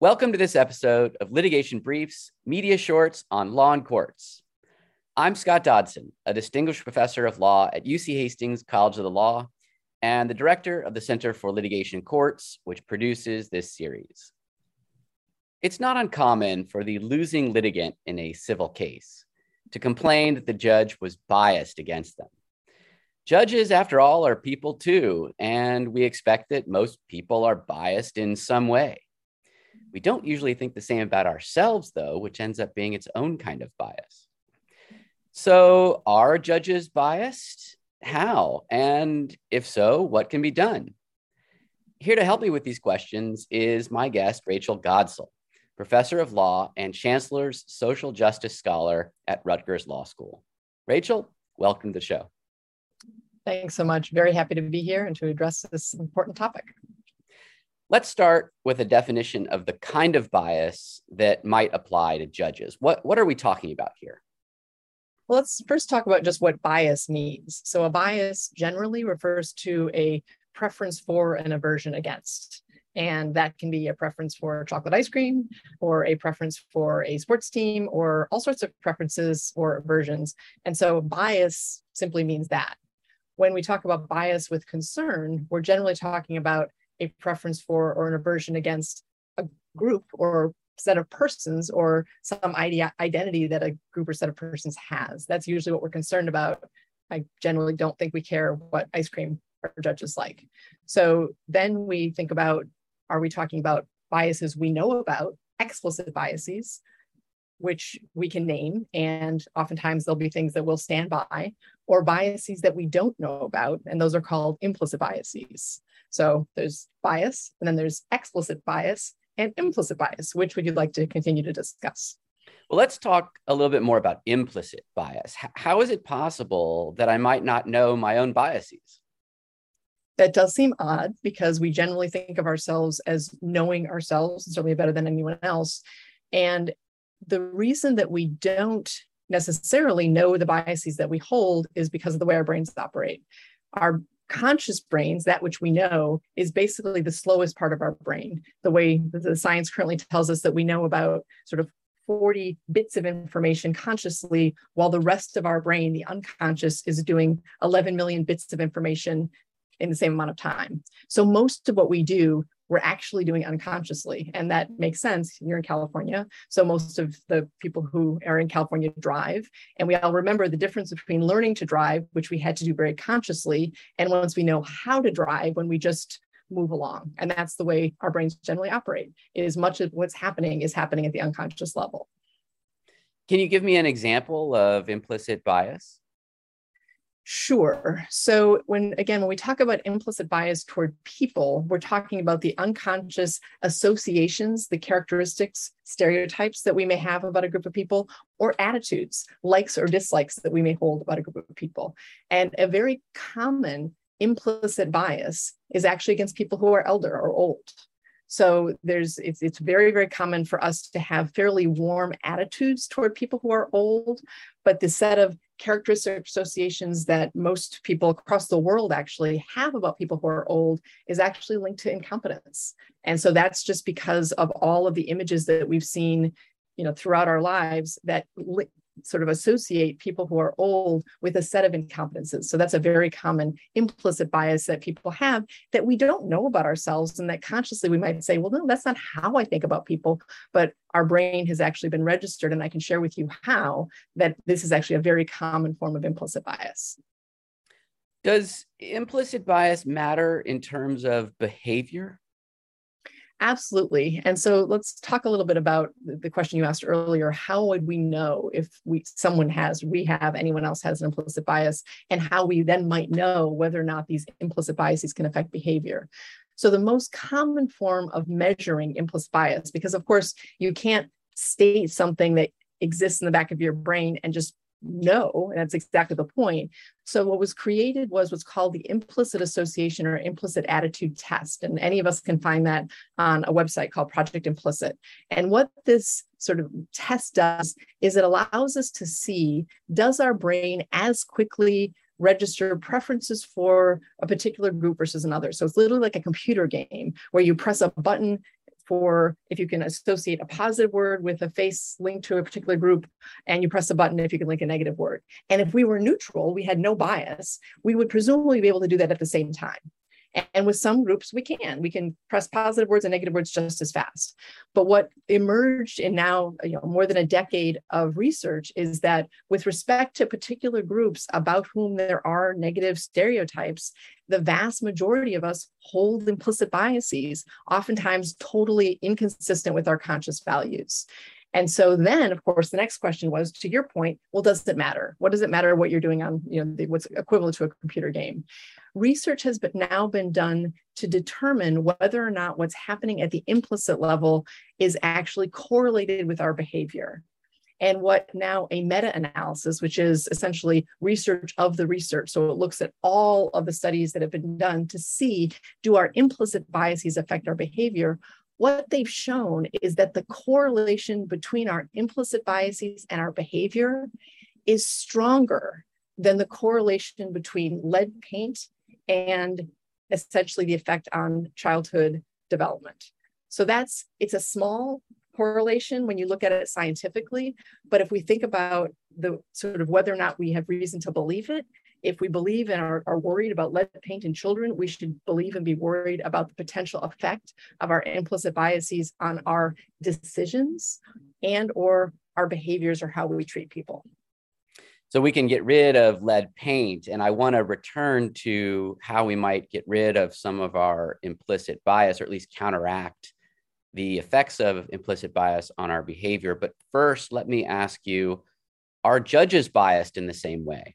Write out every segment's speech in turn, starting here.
Welcome to this episode of Litigation Briefs, Media Shorts on Law and Courts. I'm Scott Dodson, a distinguished professor of law at UC Hastings College of the Law and the director of the Center for Litigation Courts, which produces this series. It's not uncommon for the losing litigant in a civil case to complain that the judge was biased against them. Judges, after all, are people too, and we expect that most people are biased in some way. We don't usually think the same about ourselves, though, which ends up being its own kind of bias. So, are judges biased? How? And if so, what can be done? Here to help me with these questions is my guest, Rachel Godsil, professor of law and chancellor's social justice scholar at Rutgers Law School. Rachel, welcome to the show. Thanks so much. Very happy to be here and to address this important topic. Let's start with a definition of the kind of bias that might apply to judges. What, what are we talking about here? Well, let's first talk about just what bias means. So, a bias generally refers to a preference for an aversion against. And that can be a preference for chocolate ice cream or a preference for a sports team or all sorts of preferences or aversions. And so, bias simply means that. When we talk about bias with concern, we're generally talking about a preference for or an aversion against a group or set of persons or some idea, identity that a group or set of persons has. That's usually what we're concerned about. I generally don't think we care what ice cream our judges like. So then we think about are we talking about biases we know about, explicit biases, which we can name, and oftentimes there'll be things that we'll stand by, or biases that we don't know about, and those are called implicit biases. So there's bias, and then there's explicit bias and implicit bias. Which would you like to continue to discuss? Well, let's talk a little bit more about implicit bias. How is it possible that I might not know my own biases? That does seem odd because we generally think of ourselves as knowing ourselves, certainly better than anyone else. And the reason that we don't necessarily know the biases that we hold is because of the way our brains operate. Our conscious brains, that which we know, is basically the slowest part of our brain. The way the science currently tells us that we know about sort of 40 bits of information consciously, while the rest of our brain, the unconscious, is doing 11 million bits of information in the same amount of time. So most of what we do we're actually doing unconsciously. And that makes sense. You're in California. So most of the people who are in California drive. And we all remember the difference between learning to drive, which we had to do very consciously, and once we know how to drive, when we just move along. And that's the way our brains generally operate, is much of what's happening is happening at the unconscious level. Can you give me an example of implicit bias? Sure. So when again, when we talk about implicit bias toward people, we're talking about the unconscious associations, the characteristics, stereotypes that we may have about a group of people, or attitudes, likes or dislikes that we may hold about a group of people. And a very common implicit bias is actually against people who are elder or old. So there's it's it's very very common for us to have fairly warm attitudes toward people who are old, but the set of characteristic associations that most people across the world actually have about people who are old is actually linked to incompetence. And so that's just because of all of the images that we've seen, you know, throughout our lives that li- sort of associate people who are old with a set of incompetences. So that's a very common implicit bias that people have that we don't know about ourselves and that consciously we might say, well, no, that's not how I think about people, but our brain has actually been registered and I can share with you how that this is actually a very common form of implicit bias. Does implicit bias matter in terms of behavior? Absolutely. And so let's talk a little bit about the question you asked earlier. How would we know if we someone has, we have, anyone else has an implicit bias, and how we then might know whether or not these implicit biases can affect behavior? So the most common form of measuring implicit bias, because of course you can't state something that exists in the back of your brain and just no, and that's exactly the point. So what was created was what's called the implicit association or implicit attitude test. And any of us can find that on a website called Project Implicit. And what this sort of test does is it allows us to see does our brain as quickly register preferences for a particular group versus another. So it's literally like a computer game where you press a button for if you can associate a positive word with a face linked to a particular group, and you press a button if you can link a negative word. And if we were neutral, we had no bias, we would presumably be able to do that at the same time. And with some groups, we can. We can press positive words and negative words just as fast. But what emerged in now you know, more than a decade of research is that with respect to particular groups about whom there are negative stereotypes, the vast majority of us hold implicit biases, oftentimes totally inconsistent with our conscious values. And so then, of course, the next question was to your point, well, does it matter? What does it matter what you're doing on, you know, the, what's equivalent to a computer game? Research has been now been done to determine whether or not what's happening at the implicit level is actually correlated with our behavior. And what now a meta analysis, which is essentially research of the research. So it looks at all of the studies that have been done to see do our implicit biases affect our behavior? What they've shown is that the correlation between our implicit biases and our behavior is stronger than the correlation between lead paint and essentially the effect on childhood development. So that's it's a small correlation when you look at it scientifically, but if we think about the sort of whether or not we have reason to believe it, if we believe and are, are worried about lead paint in children, we should believe and be worried about the potential effect of our implicit biases on our decisions and or our behaviors or how we treat people. So we can get rid of lead paint. And I want to return to how we might get rid of some of our implicit bias or at least counteract the effects of implicit bias on our behavior. But first, let me ask you are judges biased in the same way?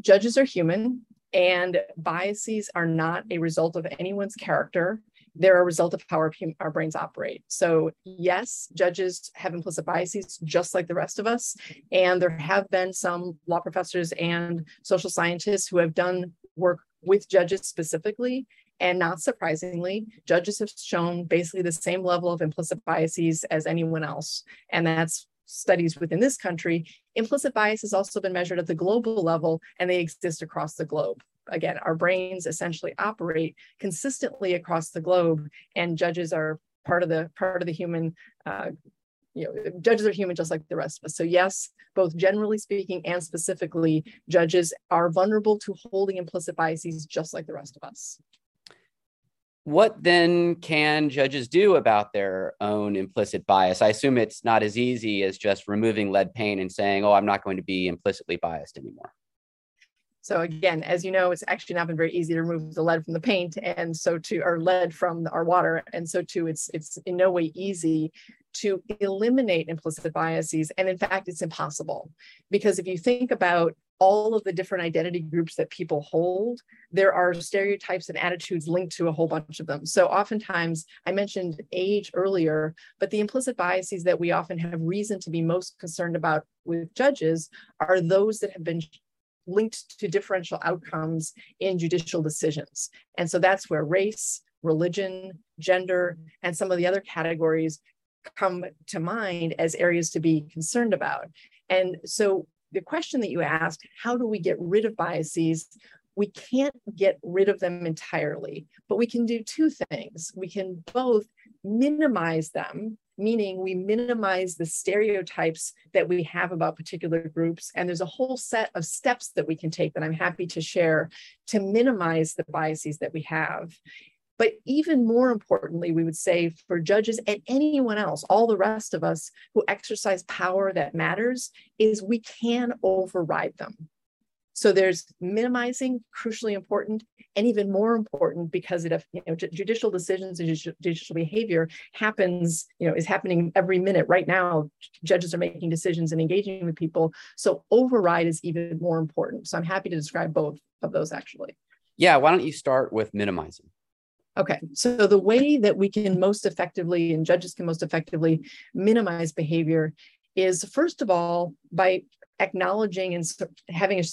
Judges are human and biases are not a result of anyone's character they're a result of how our, our brains operate so yes judges have implicit biases just like the rest of us and there have been some law professors and social scientists who have done work with judges specifically and not surprisingly, judges have shown basically the same level of implicit biases as anyone else. And that's studies within this country, implicit bias has also been measured at the global level and they exist across the globe. Again, our brains essentially operate consistently across the globe, and judges are part of the part of the human. Uh, you know, judges are human just like the rest of us. So yes, both generally speaking and specifically, judges are vulnerable to holding implicit biases just like the rest of us what then can judges do about their own implicit bias? I assume it's not as easy as just removing lead paint and saying, oh, I'm not going to be implicitly biased anymore. So again, as you know, it's actually not been very easy to remove the lead from the paint, and so to or lead from our water, and so too, it's it's in no way easy to eliminate implicit biases, and in fact, it's impossible because if you think about all of the different identity groups that people hold, there are stereotypes and attitudes linked to a whole bunch of them. So oftentimes, I mentioned age earlier, but the implicit biases that we often have reason to be most concerned about with judges are those that have been linked to differential outcomes in judicial decisions. And so that's where race, religion, gender, and some of the other categories come to mind as areas to be concerned about. And so the question that you asked, how do we get rid of biases? We can't get rid of them entirely, but we can do two things. We can both minimize them, meaning we minimize the stereotypes that we have about particular groups. And there's a whole set of steps that we can take that I'm happy to share to minimize the biases that we have. But even more importantly, we would say for judges and anyone else, all the rest of us who exercise power that matters, is we can override them. So there's minimizing, crucially important, and even more important because it, you know, judicial decisions and judicial behavior happens, you know, is happening every minute. Right now, judges are making decisions and engaging with people. So override is even more important. So I'm happy to describe both of those actually. Yeah, why don't you start with minimizing? Okay, so the way that we can most effectively and judges can most effectively minimize behavior is first of all by acknowledging and having a,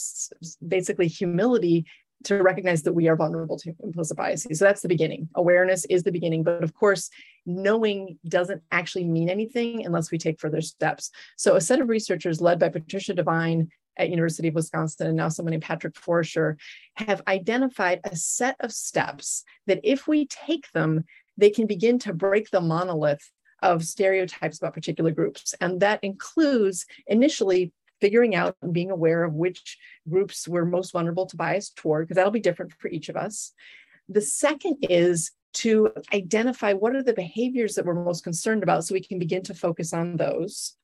basically humility to recognize that we are vulnerable to implicit biases. So that's the beginning. Awareness is the beginning, but of course, knowing doesn't actually mean anything unless we take further steps. So a set of researchers led by Patricia Devine at University of Wisconsin and now someone named Patrick Forscher have identified a set of steps that if we take them, they can begin to break the monolith of stereotypes about particular groups. And that includes initially figuring out and being aware of which groups we're most vulnerable to bias toward, because that'll be different for each of us. The second is to identify what are the behaviors that we're most concerned about so we can begin to focus on those.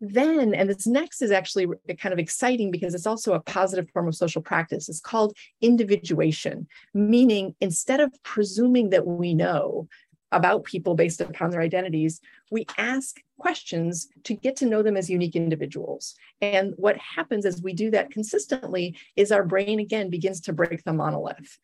Then, and this next is actually kind of exciting because it's also a positive form of social practice. It's called individuation, meaning instead of presuming that we know, about people based upon their identities, we ask questions to get to know them as unique individuals. And what happens as we do that consistently is our brain again begins to break the monolith.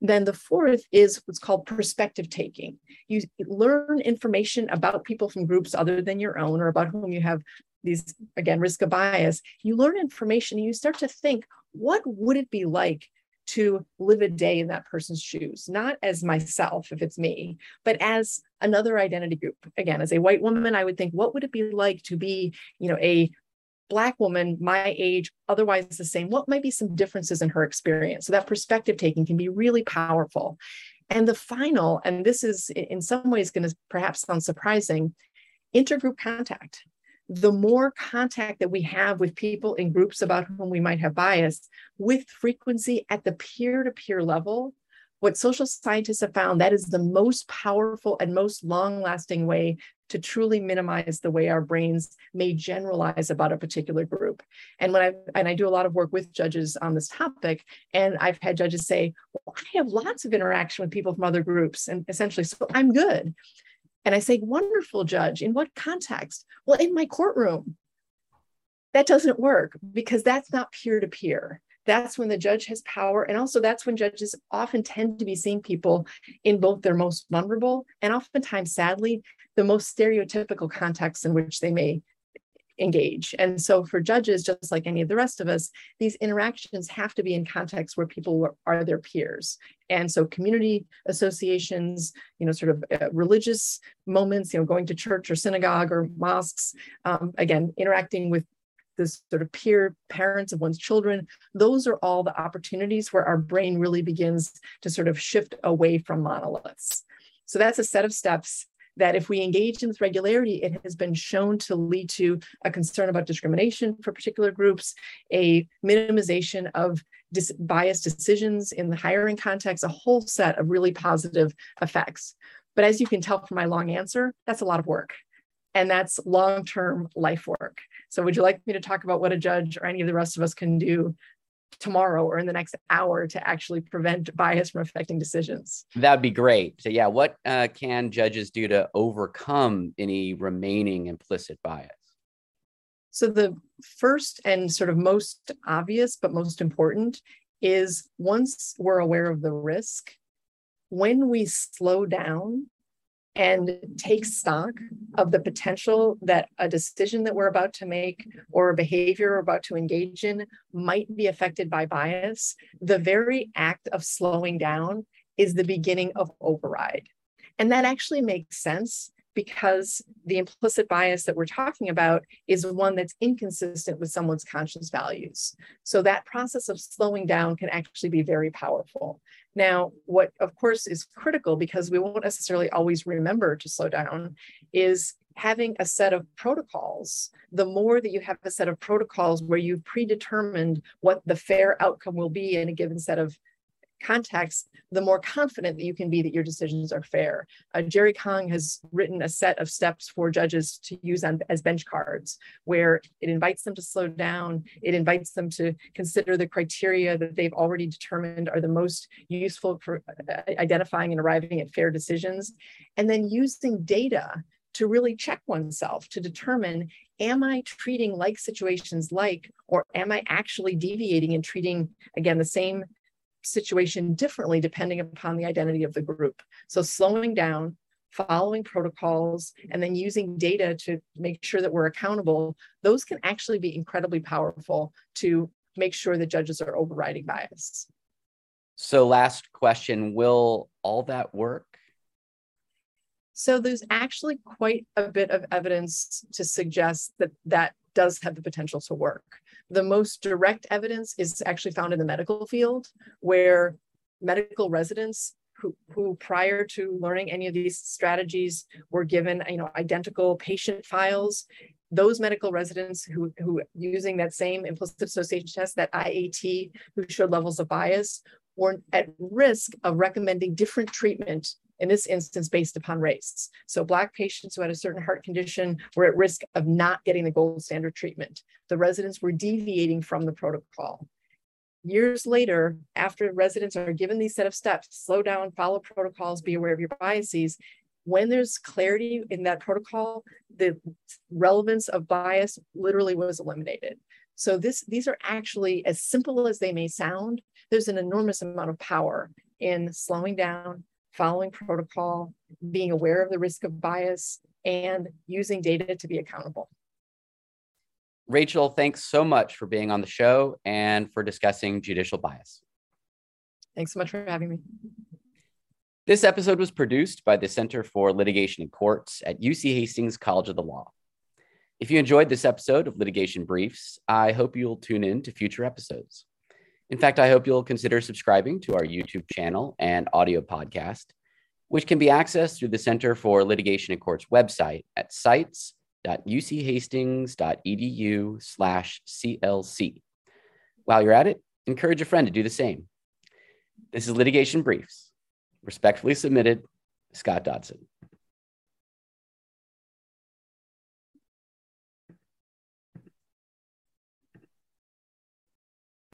Then the fourth is what's called perspective taking. You learn information about people from groups other than your own or about whom you have these, again, risk of bias. You learn information and you start to think, what would it be like to live a day in that person's shoes, not as myself, if it's me, but as another identity group. Again, as a white woman, I would think, what would it be like to be, you know, a black woman my age otherwise the same what might be some differences in her experience so that perspective taking can be really powerful and the final and this is in some ways going to perhaps sound surprising intergroup contact the more contact that we have with people in groups about whom we might have bias with frequency at the peer to peer level, what social scientists have found that is the most powerful and most long lasting way to truly minimize the way our brains may generalize about a particular group. And when I and I do a lot of work with judges on this topic, and I've had judges say, well, I have lots of interaction with people from other groups, and essentially, so I'm good. And I say, wonderful judge. In what context? Well, in my courtroom. That doesn't work because that's not peer to peer. That's when the judge has power. And also, that's when judges often tend to be seeing people in both their most vulnerable and oftentimes, sadly, the most stereotypical contexts in which they may engage. And so for judges, just like any of the rest of us, these interactions have to be in contexts where people are their peers. And so community associations, you know, sort of uh, religious moments, you know, going to church or synagogue or mosques, um, again, interacting with this sort of peer parents of one's children, those are all the opportunities where our brain really begins to sort of shift away from monoliths. So that's a set of steps that if we engage in this regularity, it has been shown to lead to a concern about discrimination for particular groups, a minimization of dis- biased decisions in the hiring context, a whole set of really positive effects. But as you can tell from my long answer, that's a lot of work. And that's long term life work. So, would you like me to talk about what a judge or any of the rest of us can do tomorrow or in the next hour to actually prevent bias from affecting decisions. That'd be great. So, yeah, what uh, can judges do to overcome any remaining implicit bias? So, the first and sort of most obvious, but most important is once we're aware of the risk, when we slow down and take stock of the potential that a decision that we're about to make or a behavior we're about to engage in might be affected by bias, the very act of slowing down is the beginning of override. And that actually makes sense because the implicit bias that we're talking about is one that's inconsistent with someone's conscious values. So that process of slowing down can actually be very powerful. Now, what of course is critical because we won't necessarily always remember to slow down is having a set of protocols. The more that you have a set of protocols where you've predetermined what the fair outcome will be in a given set of context, the more confident that you can be that your decisions are fair. Uh, Jerry Kang has written a set of steps for judges to use on, as bench cards, where it invites them to slow down. It invites them to consider the criteria that they've already determined are the most useful for uh, identifying and arriving at fair decisions, and then using data to really check oneself to determine am I treating like situations like, or am I actually deviating and treating, again, the same situation differently depending upon the identity of the group. So slowing down, following protocols, and then using data to make sure that we're accountable, those can actually be incredibly powerful to make sure the judges are overriding bias. So, last question Will all that work? So, there's actually quite a bit of evidence to suggest that that does have the potential to work. The most direct evidence is actually found in the medical field, where medical residents who, who prior to learning any of these strategies were given you know identical patient files those medical residents who, who using that same implicit association test, that IAT, who showed levels of bias, were at risk of recommending different treatment in this instance based upon race. So Black patients who had a certain heart condition were at risk of not getting the gold standard treatment. The residents were deviating from the protocol. Years later, after residents are given these set of steps, slow down, follow protocols, be aware of your biases, when there's clarity in that protocol, the relevance of bias literally was eliminated. So this, these are actually as simple as they may sound, there's an enormous amount of power in slowing down, following protocol, being aware of the risk of bias, and using data to be accountable. Rachel, thanks so much for being on the show and for discussing judicial bias. Thanks so much for having me. This episode was produced by the Center for Litigation and Courts at UC Hastings College of the Law. If you enjoyed this episode of Litigation Briefs, I hope you'll tune in to future episodes. In fact, I hope you'll consider subscribing to our YouTube channel and audio podcast, which can be accessed through the Center for Litigation and Courts website at sites.uchastings.edu slash CLC. While you're at it, encourage a friend to do the same. This is Litigation Briefs Respectfully submitted, Scott Dodson.